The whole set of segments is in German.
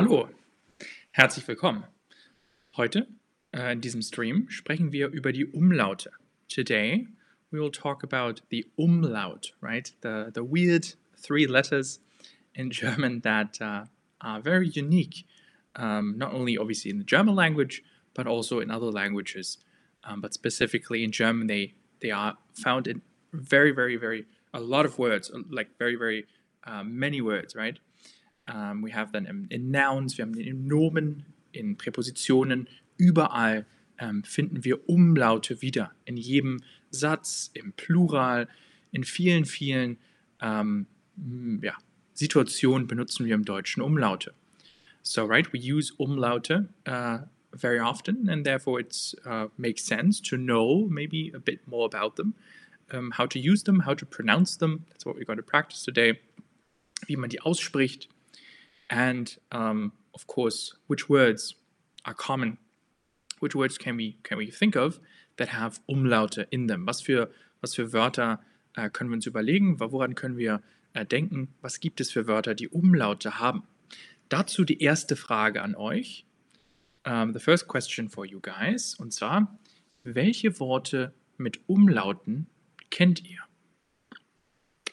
Hallo, herzlich willkommen. Heute äh, in diesem Stream sprechen wir über die Umlaute. Today we will talk about the umlaut, right? The, the weird three letters in German that uh, are very unique, um, not only obviously in the German language, but also in other languages. Um, but specifically in German, they, they are found in very, very, very, a lot of words, like very, very uh, many words, right? Um, we have them in, in, nouns, wir haben den in Nomen, in Präpositionen, überall ähm, finden wir Umlaute wieder. In jedem Satz, im Plural, in vielen, vielen ähm, ja, Situationen benutzen wir im Deutschen Umlaute. So, right, we use Umlaute uh, very often, and therefore it uh, makes sense to know maybe a bit more about them, um, how to use them, how to pronounce them. That's what we're going to practice today. Wie man die ausspricht, and um, of course, which words are common. Which words can we can we think of that have Umlaute in them? Was für was für Wörter äh, können wir uns überlegen? Woran können wir äh, denken? Was gibt es für Wörter, die Umlaute haben? Dazu die erste Frage an euch. Um, the first question for you guys. Und zwar, welche Worte mit Umlauten kennt ihr?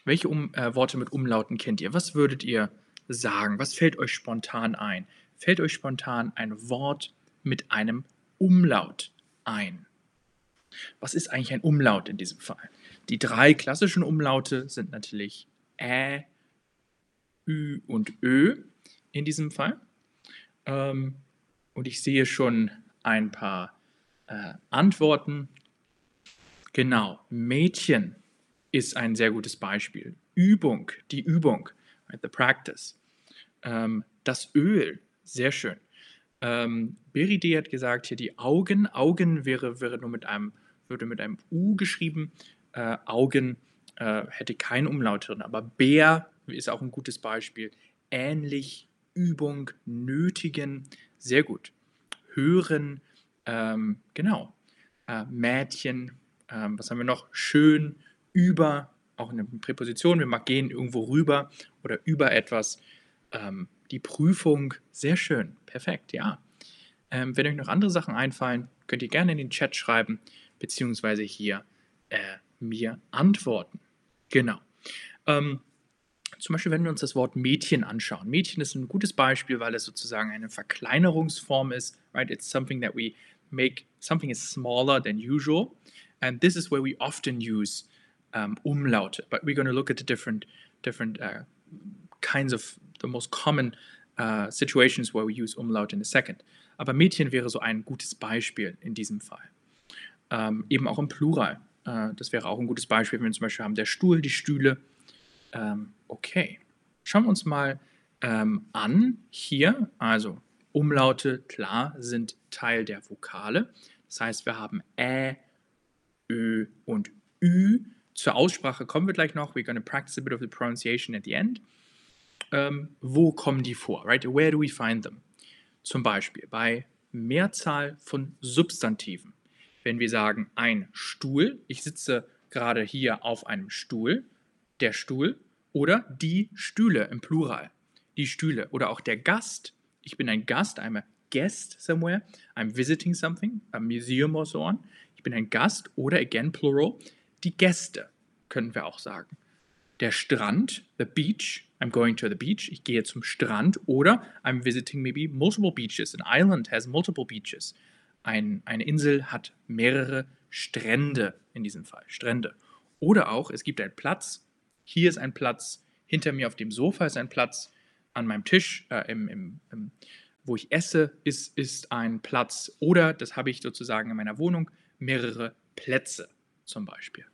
Welche um, äh, Worte mit Umlauten kennt ihr? Was würdet ihr sagen? Was fällt euch spontan ein? Fällt euch spontan ein Wort mit einem Umlaut ein? Was ist eigentlich ein Umlaut in diesem Fall? Die drei klassischen Umlaute sind natürlich Ä, Ü und Ö in diesem Fall. Ähm, und ich sehe schon ein paar äh, Antworten. Genau, Mädchen ist ein sehr gutes Beispiel. Übung, die Übung the practice. Ähm, das Öl, sehr schön. Ähm, Beride hat gesagt, hier die Augen, Augen wäre, wäre nur mit einem, würde mit einem U geschrieben, äh, Augen äh, hätte keinen Umlaut drin, aber Bär ist auch ein gutes Beispiel. Ähnlich, Übung, nötigen, sehr gut. Hören, ähm, genau. Äh, Mädchen, ähm, was haben wir noch? Schön, über, auch eine Präposition, wir gehen irgendwo rüber oder über etwas. Ähm, die Prüfung, sehr schön, perfekt, ja. Ähm, wenn euch noch andere Sachen einfallen, könnt ihr gerne in den Chat schreiben, beziehungsweise hier äh, mir antworten. Genau. Ähm, zum Beispiel, wenn wir uns das Wort Mädchen anschauen. Mädchen ist ein gutes Beispiel, weil es sozusagen eine Verkleinerungsform ist. Right? It's something that we make, something is smaller than usual. And this is where we often use um, Umlaute. But we're going to look at the different, different uh, kinds of the most common uh, situations where we use Umlaut in a second. Aber Mädchen wäre so ein gutes Beispiel in diesem Fall. Ähm, eben auch im Plural. Äh, das wäre auch ein gutes Beispiel, wenn wir zum Beispiel haben der Stuhl, die Stühle. Ähm, okay. Schauen wir uns mal ähm, an. Hier, also Umlaute, klar, sind Teil der Vokale. Das heißt, wir haben Ä, Ö und Ü zur Aussprache kommen wir gleich noch. We're going to practice a bit of the pronunciation at the end. Ähm, wo kommen die vor? Right? Where do we find them? Zum Beispiel bei Mehrzahl von Substantiven. Wenn wir sagen ein Stuhl, ich sitze gerade hier auf einem Stuhl, der Stuhl oder die Stühle im Plural. Die Stühle oder auch der Gast. Ich bin ein Gast, I'm a guest somewhere. I'm visiting something, a museum or so on. Ich bin ein Gast oder again plural die Gäste, können wir auch sagen. Der Strand, the beach, I'm going to the beach, ich gehe zum Strand oder I'm visiting maybe multiple beaches. An island has multiple beaches. Ein, eine Insel hat mehrere Strände in diesem Fall, Strände. Oder auch, es gibt einen Platz, hier ist ein Platz, hinter mir auf dem Sofa ist ein Platz, an meinem Tisch, äh, im, im, im, wo ich esse, ist, ist ein Platz. Oder, das habe ich sozusagen in meiner Wohnung, mehrere Plätze zum Beispiel.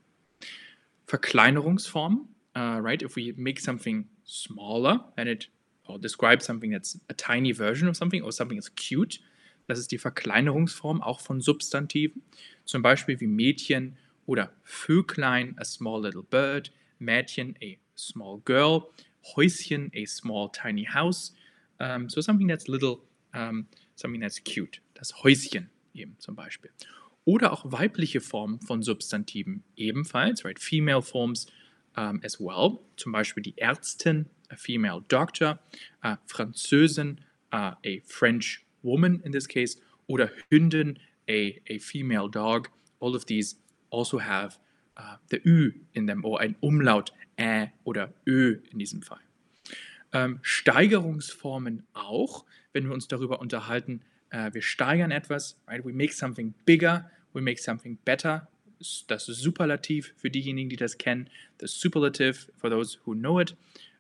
Verkleinerungsform, uh, right? If we make something smaller and it or describe something that's a tiny version of something or something is cute, das ist die Verkleinerungsform auch von Substantiven. Zum Beispiel wie Mädchen oder Vöglein, a small little bird, Mädchen, a small girl, Häuschen, a small tiny house. Um, so something that's little, um, something that's cute. Das Häuschen eben zum Beispiel. Oder auch weibliche Formen von Substantiven ebenfalls, right? Female forms um, as well. Zum Beispiel die Ärztin, a female doctor, uh, Französin, uh, a French woman in this case, oder Hündin, a, a female dog. All of these also have uh, the Ü in them, or ein Umlaut Ä oder Ö in diesem Fall. Ähm, Steigerungsformen auch, wenn wir uns darüber unterhalten, äh, wir steigern etwas, right? we make something bigger, we make something better. Das Superlativ für diejenigen, die das kennen, the Superlative for those who know it.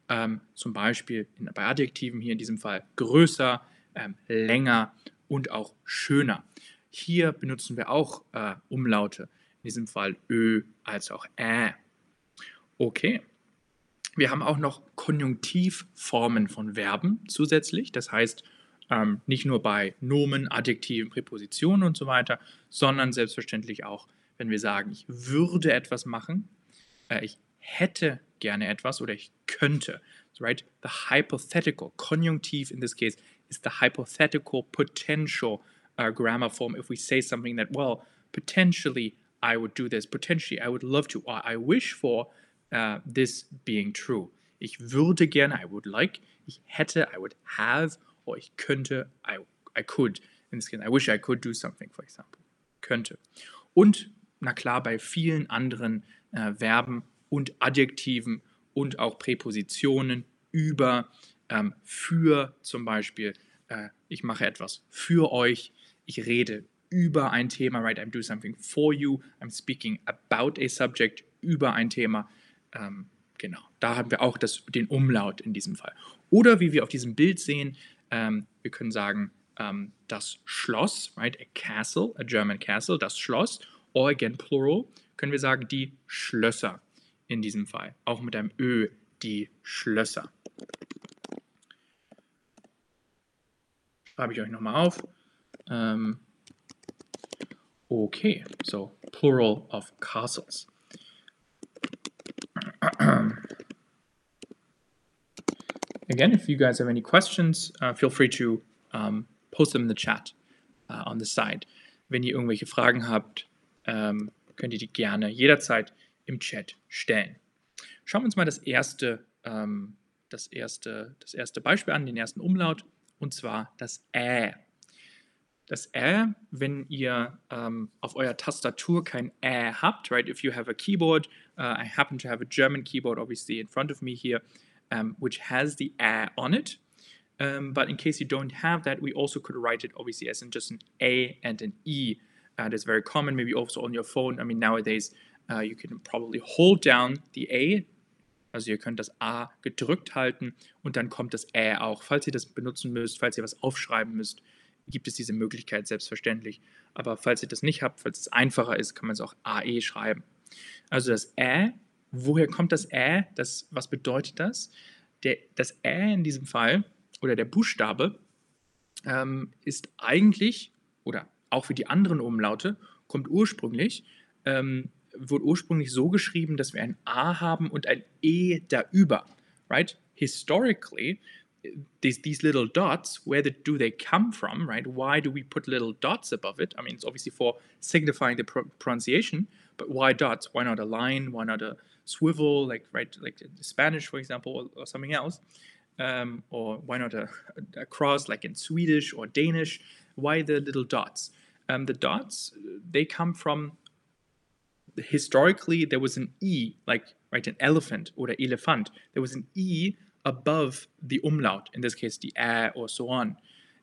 Ähm, zum Beispiel in, bei Adjektiven hier in diesem Fall größer, ähm, länger und auch schöner. Hier benutzen wir auch äh, Umlaute, in diesem Fall Ö als auch Ä. Okay. Wir haben auch noch Konjunktivformen von Verben zusätzlich. Das heißt, ähm, nicht nur bei Nomen, Adjektiven, Präpositionen und so weiter, sondern selbstverständlich auch, wenn wir sagen, ich würde etwas machen, äh, ich hätte gerne etwas oder ich könnte. Right? The hypothetical, conjunctive in this case, is the hypothetical potential uh, grammar form. If we say something that, well, potentially I would do this, potentially I would love to, or I wish for uh, this being true. Ich würde gerne, I would like, ich hätte, I would have, or ich könnte, I, I could. I wish I could do something, for example. Könnte. Und, na klar, bei vielen anderen äh, Verben und Adjektiven und auch Präpositionen über, ähm, für zum Beispiel, äh, ich mache etwas für euch, ich rede über ein Thema, right? I'm doing something for you, I'm speaking about a subject, über ein Thema. Ähm, genau, da haben wir auch das, den Umlaut in diesem Fall. Oder wie wir auf diesem Bild sehen, ähm, wir können sagen, ähm, das Schloss, right? A castle, a German castle, das Schloss. Or again, plural, können wir sagen, die Schlösser in diesem Fall. Auch mit einem Ö, die Schlösser. Schreibe ich euch nochmal auf. Ähm, okay, so plural of castles. Again, if you guys have any questions, uh, feel free to um, post them in the chat uh, on the side. Wenn ihr irgendwelche Fragen habt, ähm, könnt ihr die gerne jederzeit im Chat stellen. Schauen wir uns mal das erste, ähm, das erste, das erste Beispiel an, den ersten Umlaut, und zwar das Ä. Das Ä, wenn ihr ähm, auf eurer Tastatur kein Ä habt, right? If you have a keyboard, uh, I happen to have a German keyboard, obviously in front of me here, um, which has the Ä on it. Um, but in case you don't have that, we also could write it obviously as in just an A and an E. Uh, that's very common, maybe also on your phone. I mean, nowadays uh, you can probably hold down the A, also ihr könnt das A gedrückt halten und dann kommt das Ä auch. Falls ihr das benutzen müsst, falls ihr was aufschreiben müsst, gibt es diese Möglichkeit selbstverständlich. Aber falls ihr das nicht habt, falls es einfacher ist, kann man es auch AE schreiben. Also das Ä, woher kommt das Ä? Das, was bedeutet das? Der, das Ä in diesem Fall oder der Buchstabe ähm, ist eigentlich, oder auch wie die anderen Umlaute, kommt ursprünglich, ähm, wird ursprünglich so geschrieben, dass wir ein A haben und ein E da über. Right? Historically, these, these little dots, where the, do they come from, right? Why do we put little dots above it? I mean, it's obviously for signifying the pro pronunciation, but why dots? Why not a line? Why not a swivel, like right, like Spanish, for example, or, or something else? Um, or why not a, a, cross, like in Swedish or Danish? Why the little dots? Um, the dots, they come from historically there was an e, like right, an elephant or an elephant. There was an e above the umlaut, in this case the a or so on.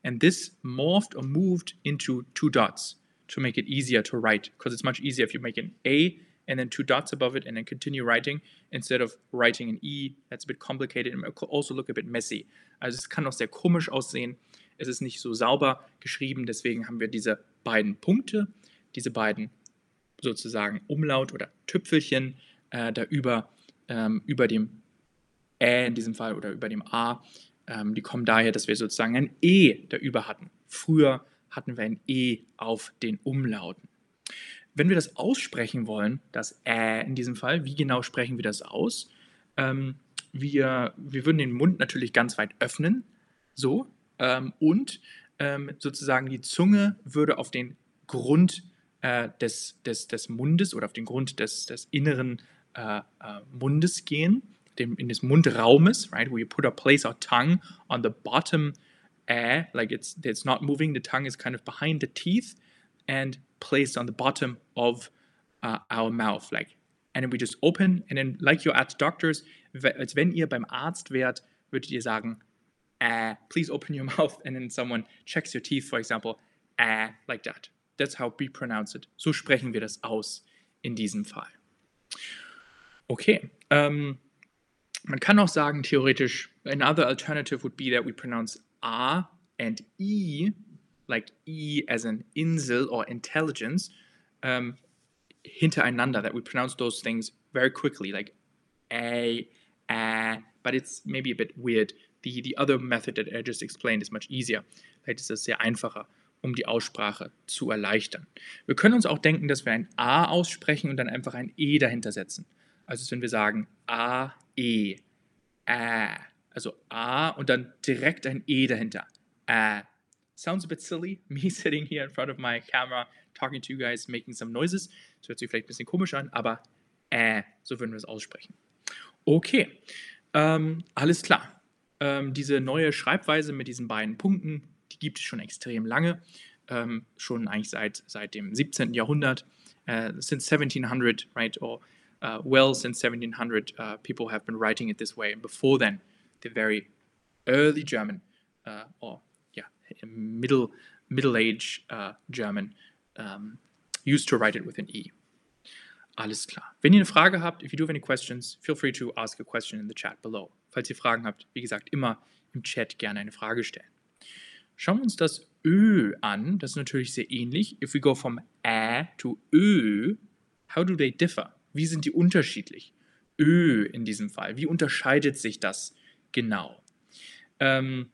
And this morphed or moved into two dots to make it easier to write, because it's much easier if you make an A and then two dots above it and then continue writing instead of writing an E. That's a bit complicated and also look a bit messy. Also es kann auch sehr komisch aussehen. Es ist nicht so sauber geschrieben, deswegen haben wir diese beiden Punkte, diese beiden sozusagen Umlaut oder Tüpfelchen äh, da über, ähm, über dem Ä in diesem Fall oder über dem A. Ähm, die kommen daher, dass wir sozusagen ein E da über hatten. Früher hatten wir ein E auf den Umlauten. Wenn wir das aussprechen wollen, das Ä in diesem Fall, wie genau sprechen wir das aus? Ähm, wir, wir würden den Mund natürlich ganz weit öffnen, so, ähm, und ähm, sozusagen die Zunge würde auf den Grund äh, des, des, des Mundes oder auf den Grund des, des inneren äh, äh, Mundes gehen, dem, in des Mundraumes, right, you put or place our tongue on the bottom eh, like it's it's not moving. The tongue is kind of behind the teeth and placed on the bottom of uh, our mouth, like. And then we just open, and then like you're at doctors, als wenn ihr beim Arzt wärt, würdet ihr sagen, eh, please open your mouth, and then someone checks your teeth, for example, eh, like that. That's how we pronounce it. So sprechen wir das aus in diesem Fall. Okay. Ähm, man kann auch sagen, theoretisch, another alternative would be that we pronounce A and E, like E as an Insel or intelligence, um, hintereinander, that we pronounce those things very quickly, like A, A, but it's maybe a bit weird. The, the other method that I just explained is much easier. Vielleicht ist es sehr einfacher, um die Aussprache zu erleichtern. Wir können uns auch denken, dass wir ein A aussprechen und dann einfach ein E dahinter setzen. Also wenn wir sagen A, E, Ä, also A und dann direkt ein E dahinter. Ä. Sounds a bit silly, me sitting here in front of my camera, talking to you guys, making some noises. Das hört sich vielleicht ein bisschen komisch an, aber Ä, so würden wir es aussprechen. Okay, ähm, alles klar. Ähm, diese neue Schreibweise mit diesen beiden Punkten, die gibt es schon extrem lange, ähm, schon eigentlich seit, seit dem 17. Jahrhundert, uh, since 1700, right, or uh, well since 1700, uh, people have been writing it this way. And before then, the very early German, uh, or yeah, middle middle age uh, German um, used to write it with an E. Alles klar. Wenn ihr eine Frage habt, if you do have any questions, feel free to ask a question in the chat below. Falls ihr Fragen habt, wie gesagt, immer im Chat gerne eine Frage stellen. Schauen wir uns das Ö an. Das ist natürlich sehr ähnlich. If we go from Ä to Ö, how do they differ? Wie sind die unterschiedlich? Ö in diesem Fall. Wie unterscheidet sich das genau? Ähm,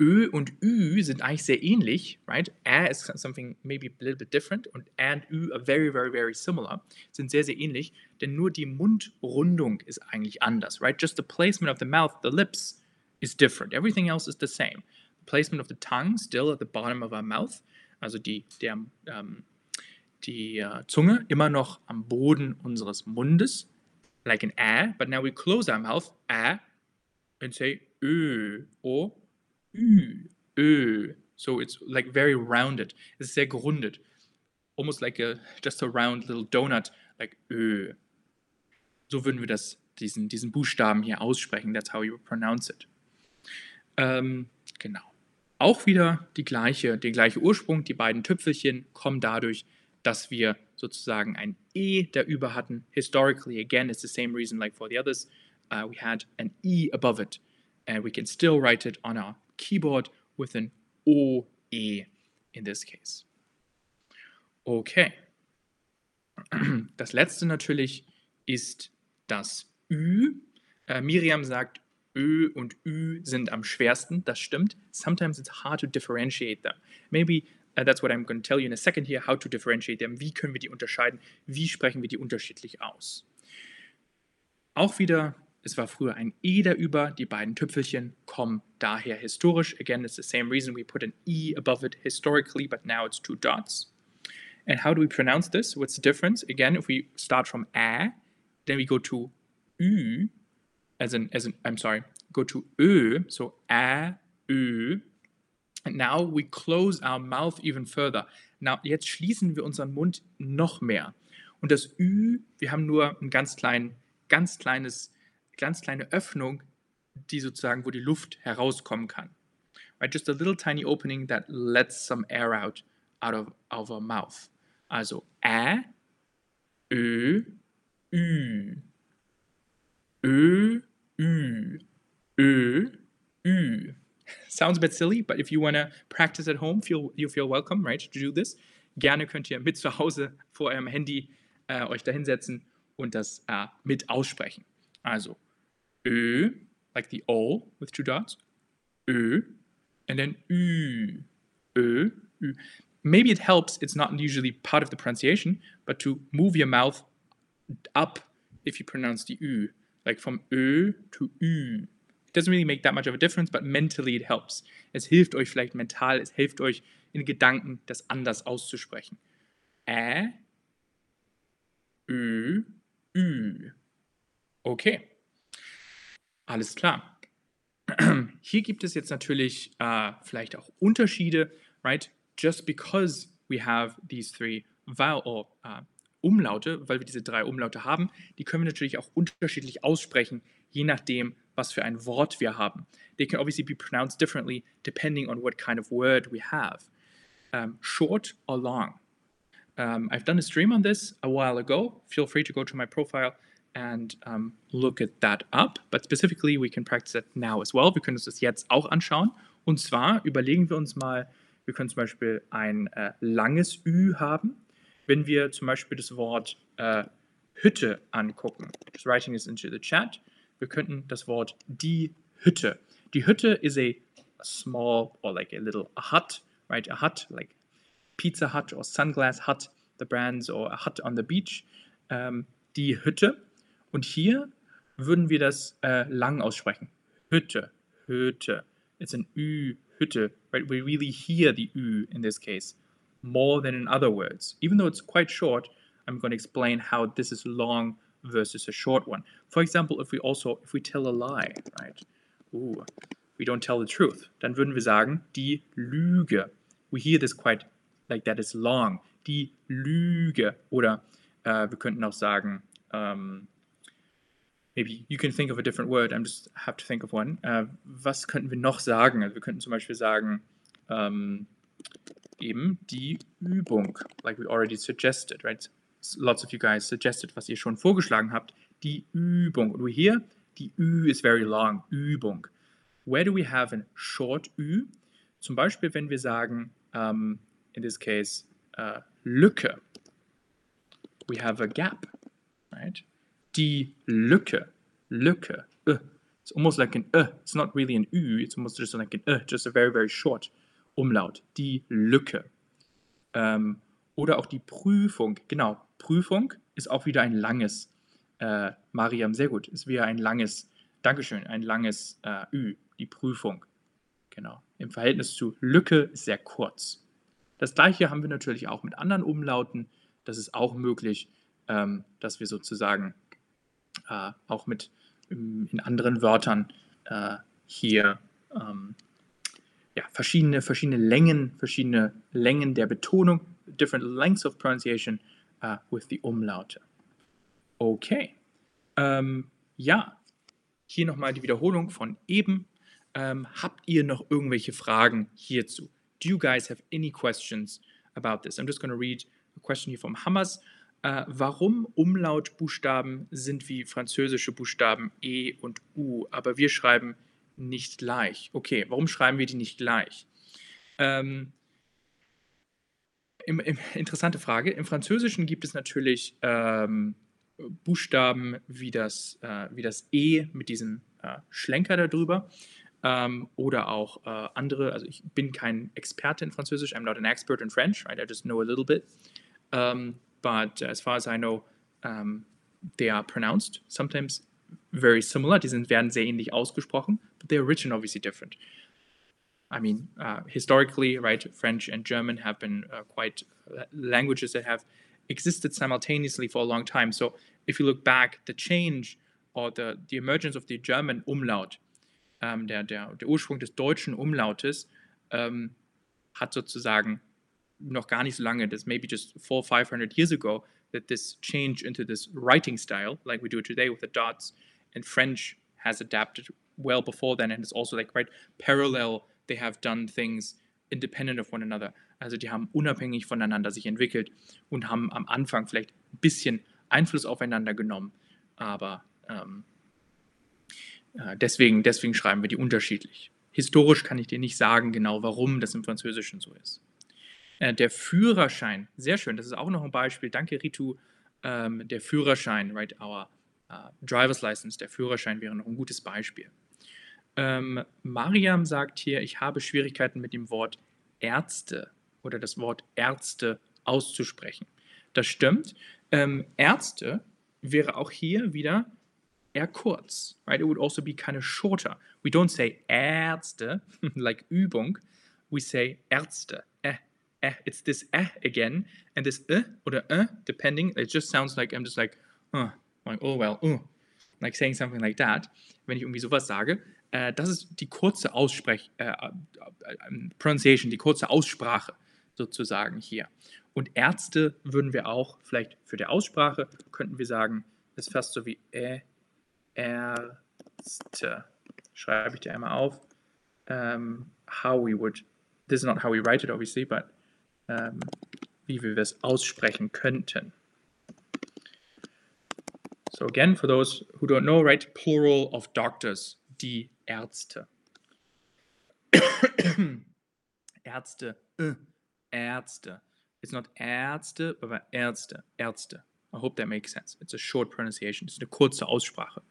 Ö und Ü sind eigentlich sehr ähnlich, right? Ä is something maybe a little bit different und Ä und Ü are very, very, very similar, sind sehr, sehr ähnlich, denn nur die Mundrundung ist eigentlich anders, right? Just the placement of the mouth, the lips is different. Everything else is the same. The placement of the tongue still at the bottom of our mouth, also die, der, ähm, die uh, Zunge immer noch am Boden unseres Mundes, like an A, but now we close our mouth, A, and say Ö or Ü, Ö. So it's like very rounded. Ist sehr gerundet. Almost like a, just a round little donut, like Ö. So würden wir das, diesen, diesen Buchstaben hier aussprechen. That's how you pronounce it. Ähm, genau. Auch wieder die gleiche, der gleiche Ursprung. Die beiden Tüpfelchen kommen dadurch, dass wir sozusagen ein E da über hatten. Historically, again, it's the same reason like for the others. Uh, we had an E above it, and we can still write it on our keyboard with an OE in this case. Okay. Das letzte natürlich ist das Ü. Uh, Miriam sagt, Ö und Ü sind am schwersten. Das stimmt. Sometimes it's hard to differentiate them. Maybe Uh, that's what I'm going to tell you in a second here, how to differentiate them. Wie können wir die unterscheiden? Wie sprechen wir die unterschiedlich aus? Auch wieder, es war früher ein E da über, die beiden Tüpfelchen kommen daher historisch. Again, it's the same reason we put an E above it historically, but now it's two dots. And how do we pronounce this? What's the difference? Again, if we start from A, then we go to Ü, as in, as in, I'm sorry, go to Ö, so A, Ö, And now we close our mouth even further. Now, jetzt schließen wir unseren Mund noch mehr. Und das Ü, wir haben nur ein ganz klein, ganz kleines, ganz kleine Öffnung, die sozusagen, wo die Luft herauskommen kann. Right? Just a little tiny opening that lets some air out out of, our mouth. Also Ä, Ö, Ü. Ö, Ü. Ö, Ü. Sounds a bit silly, but if you want to practice at home, feel, you feel welcome, right, to do this. Gerne könnt ihr mit zu Hause vor eurem Handy äh, euch da hinsetzen und das äh, mit aussprechen. Also Ö, like the O with two dots, Ö, and then Ü, Ö, Ü. Maybe it helps, it's not usually part of the pronunciation, but to move your mouth up if you pronounce the Ü, like from Ö to Ü. It doesn't really make that much of a difference, but mentally it helps. Es hilft euch vielleicht mental, es hilft euch in Gedanken, das anders auszusprechen. Ä, Ö, Ü. Okay. Alles klar. Hier gibt es jetzt natürlich uh, vielleicht auch Unterschiede, right? Just because we have these three vowel or uh, Umlaute, weil wir diese drei Umlaute haben, die können wir natürlich auch unterschiedlich aussprechen, je nachdem, was für ein Wort wir haben. They can obviously be pronounced differently depending on what kind of word we have. Um, short or long. Um, I've done a stream on this a while ago. Feel free to go to my profile and um, look at that up. But specifically, we can practice it now as well. Wir können uns das jetzt auch anschauen. Und zwar überlegen wir uns mal, wir können zum Beispiel ein äh, langes Ü haben. Wenn wir zum Beispiel das Wort äh, Hütte angucken, just writing this into the chat, wir könnten das Wort die Hütte. Die Hütte is a, small or like a little a hut, right? A hut like Pizza Hut or Sunglass Hut, the brands or a hut on the beach. Ähm, die Hütte. Und hier würden wir das äh, lang aussprechen. Hütte, Hütte. It's an Ü, Hütte, right? We really hear the Ü in this case more than in other words. Even though it's quite short, I'm going to explain how this is long versus a short one. For example, if we also, if we tell a lie, right? Ooh, we don't tell the truth. Dann würden wir sagen, die Lüge. We hear this quite like that is long. Die Lüge. Oder äh, wir könnten auch sagen, um, maybe you can think of a different word, I just have to think of one. Äh, was könnten wir noch sagen? Also wir könnten zum Beispiel sagen, um, eben die Übung, like we already suggested, right? Lots of you guys suggested, was ihr schon vorgeschlagen habt. Die Übung. Und hear, die Ü is very long. Übung. Where do we have a short Ü? Zum Beispiel, wenn wir sagen, um, in this case, uh, Lücke. We have a gap, right? Die Lücke. Lücke. Uh. It's almost like an uh. It's not really an Ü. It's almost just like an uh. Just a very, very short Umlaut, die Lücke. Ähm, oder auch die Prüfung. Genau, Prüfung ist auch wieder ein langes. Äh, Mariam, sehr gut. Ist wieder ein langes, Dankeschön, ein langes äh, Ü, die Prüfung. Genau. Im Verhältnis zu Lücke ist sehr kurz. Das gleiche haben wir natürlich auch mit anderen Umlauten. Das ist auch möglich, ähm, dass wir sozusagen äh, auch mit in anderen Wörtern äh, hier ähm, ja, verschiedene, verschiedene Längen, verschiedene Längen der Betonung, different lengths of pronunciation uh, with the Umlaute. Okay. Ähm, ja, hier nochmal die Wiederholung von eben. Ähm, habt ihr noch irgendwelche Fragen hierzu? Do you guys have any questions about this? I'm just going to read a question here from Hammers. Uh, warum Umlautbuchstaben sind wie französische Buchstaben E und U, aber wir schreiben nicht gleich. Okay, warum schreiben wir die nicht gleich? Ähm, im, im, interessante Frage. Im Französischen gibt es natürlich ähm, Buchstaben wie das, äh, wie das E mit diesem äh, Schlenker darüber ähm, oder auch äh, andere. Also ich bin kein Experte in Französisch. I'm not an expert in French. Right? I just know a little bit. Um, but as far as I know, um, they are pronounced sometimes very similar. Die sind, werden sehr ähnlich ausgesprochen, but the origin obviously different. I mean, uh, historically, right, French and German have been uh, quite uh, languages that have existed simultaneously for a long time. So if you look back, the change or the, the emergence of the German Umlaut, ähm, der, der, der Ursprung des deutschen Umlautes, ähm, hat sozusagen noch gar nicht so lange, das maybe just four, 500 years ago, that this change into this writing style, like we do today with the dots, and French has adapted well before then, and it's also like right parallel. They have done things independent of one another. Also die haben unabhängig voneinander sich entwickelt und haben am Anfang vielleicht ein bisschen Einfluss aufeinander genommen, aber ähm, äh, deswegen, deswegen schreiben wir die unterschiedlich. Historisch kann ich dir nicht sagen genau, warum das im Französischen so ist. Äh, der Führerschein, sehr schön, das ist auch noch ein Beispiel. Danke, Ritu. Ähm, der Führerschein, right, our uh, driver's license, der Führerschein wäre noch ein gutes Beispiel. Ähm, Mariam sagt hier, ich habe Schwierigkeiten mit dem Wort Ärzte oder das Wort Ärzte auszusprechen. Das stimmt. Ähm, Ärzte wäre auch hier wieder eher kurz. Right? It would also be kind of shorter. We don't say Ärzte, like Übung. We say Ärzte. Äh, eh, it's this eh again, and this eh the eh, depending, it just sounds like I'm just like, oh, like, oh well, oh, like saying something like that, wenn ich irgendwie sowas sage. Äh, das ist die kurze Aussprech äh, äh, äh, Pronunciation, die kurze Aussprache sozusagen hier. Und Ärzte würden wir auch vielleicht für die Aussprache könnten wir sagen, ist fast so wie Ä, Ärzte. Schreibe ich dir einmal auf. Um, ähm, how we would, this is not how we write it obviously, but um, wie wir es aussprechen könnten. So again, for those who don't know, right, plural of doctors, die Ärzte. Ärzte, äh, Ärzte. It's not Ärzte, aber Ärzte, Ärzte. I hope that makes sense. It's a short pronunciation. Es ist eine kurze Aussprache.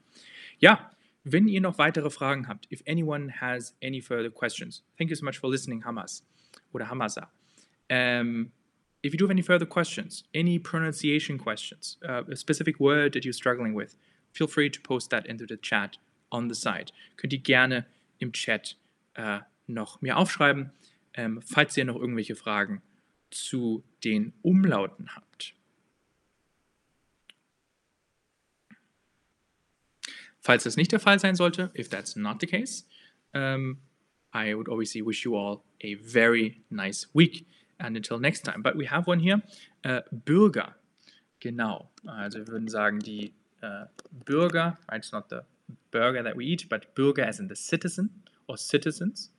Ja, wenn ihr noch weitere Fragen habt, if anyone has any further questions, thank you so much for listening, Hamas oder Hamasa. Um, if you do have any further questions, any pronunciation questions, uh, a specific word that you're struggling with, feel free to post that into the chat on the site. Könnt ihr gerne im Chat uh, noch mir aufschreiben, um, falls ihr noch irgendwelche Fragen zu den Umlauten habt. Falls das nicht der Fall sein sollte, if that's not the case, um, I would obviously wish you all a very nice week and until next time. But we have one here, uh, Bürger. Genau, also wir würden sagen die uh, Bürger, right, it's not the burger that we eat, but Bürger as in the citizen or citizens.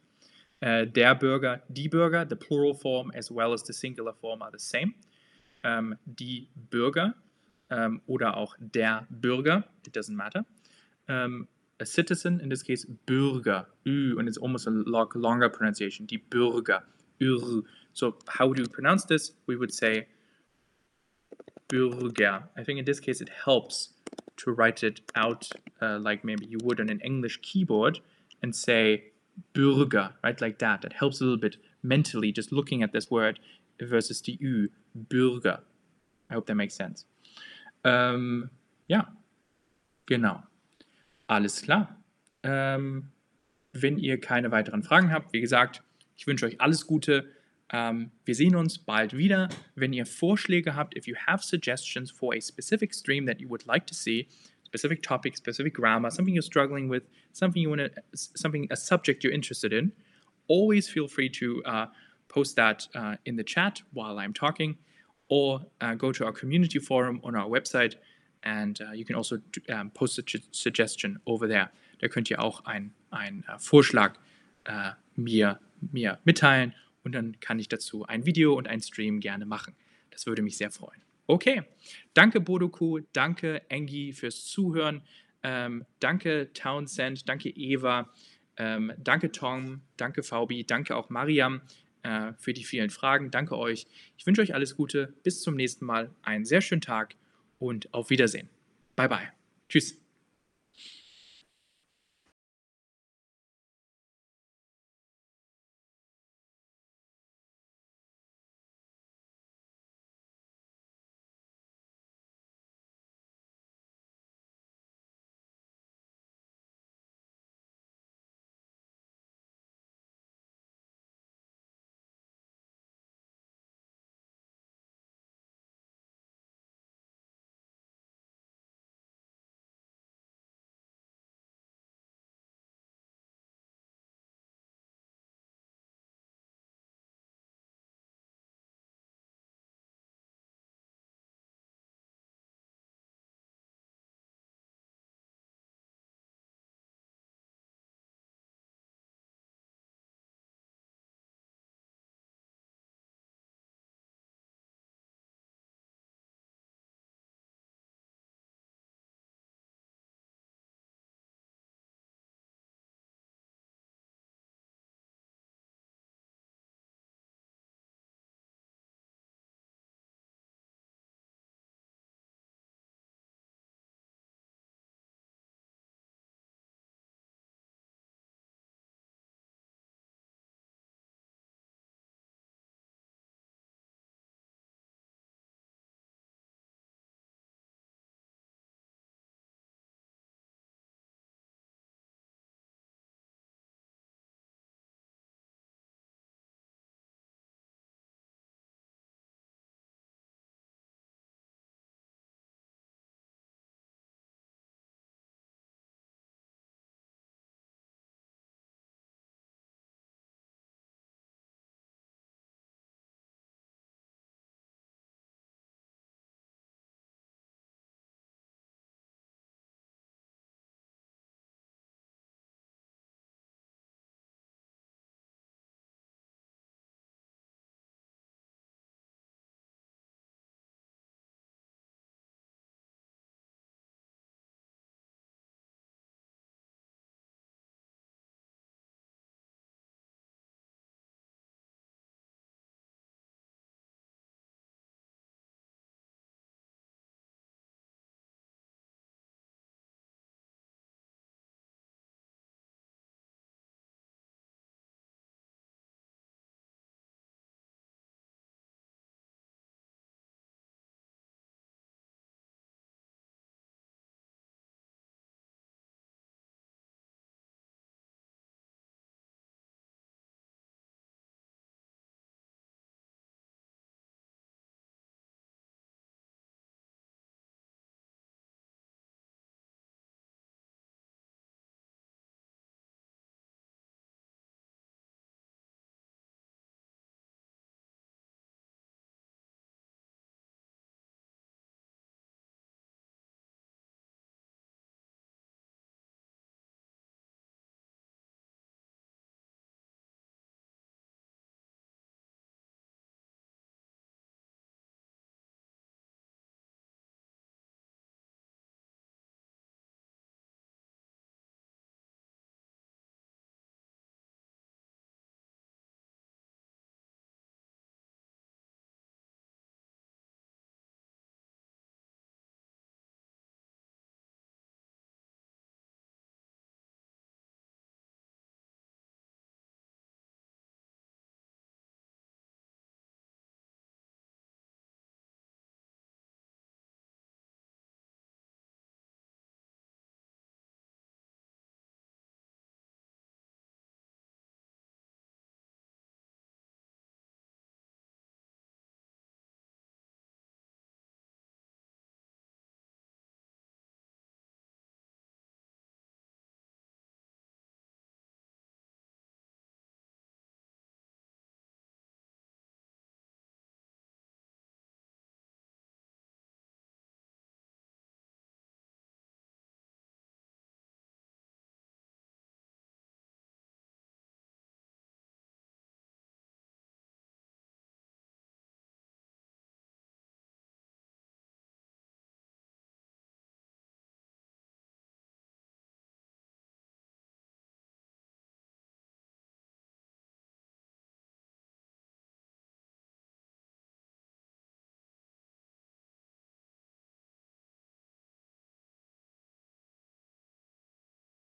Uh, der Bürger, die Bürger, the plural form as well as the singular form are the same. Um, die Bürger um, oder auch der Bürger, it doesn't matter. Um, a citizen, in this case, Bürger, Ü, and it's almost a longer pronunciation, die Bürger, Ür. So how would you pronounce this? We would say Bürger. I think in this case it helps to write it out uh, like maybe you would on an English keyboard and say Bürger, right, like that. That helps a little bit mentally, just looking at this word versus the Ü, Bürger. I hope that makes sense. Ja, genau. Alles klar. Ähm, wenn ihr keine weiteren Fragen habt, wie gesagt, ich wünsche euch alles Gute. Ähm, wir sehen uns bald wieder. Wenn ihr Vorschläge habt, if you have suggestions for a specific stream that you would like to see, specific topic, specific grammar, something you're struggling with, something you want to, something, a subject you're interested in, always feel free to uh, post that uh, in the chat while I'm talking, or uh, go to our community forum on our website and uh, you can also um, post a suggestion over there. Da könnt ihr auch einen uh, Vorschlag uh, mir, mir mitteilen und dann kann ich dazu ein Video und ein Stream gerne machen. Das würde mich sehr freuen. Okay, danke Bodoku, danke Engi fürs Zuhören, ähm, danke Townsend, danke Eva, ähm, danke Tom, danke Faubi, danke auch Mariam äh, für die vielen Fragen, danke euch. Ich wünsche euch alles Gute, bis zum nächsten Mal, einen sehr schönen Tag und auf Wiedersehen. Bye bye. Tschüss.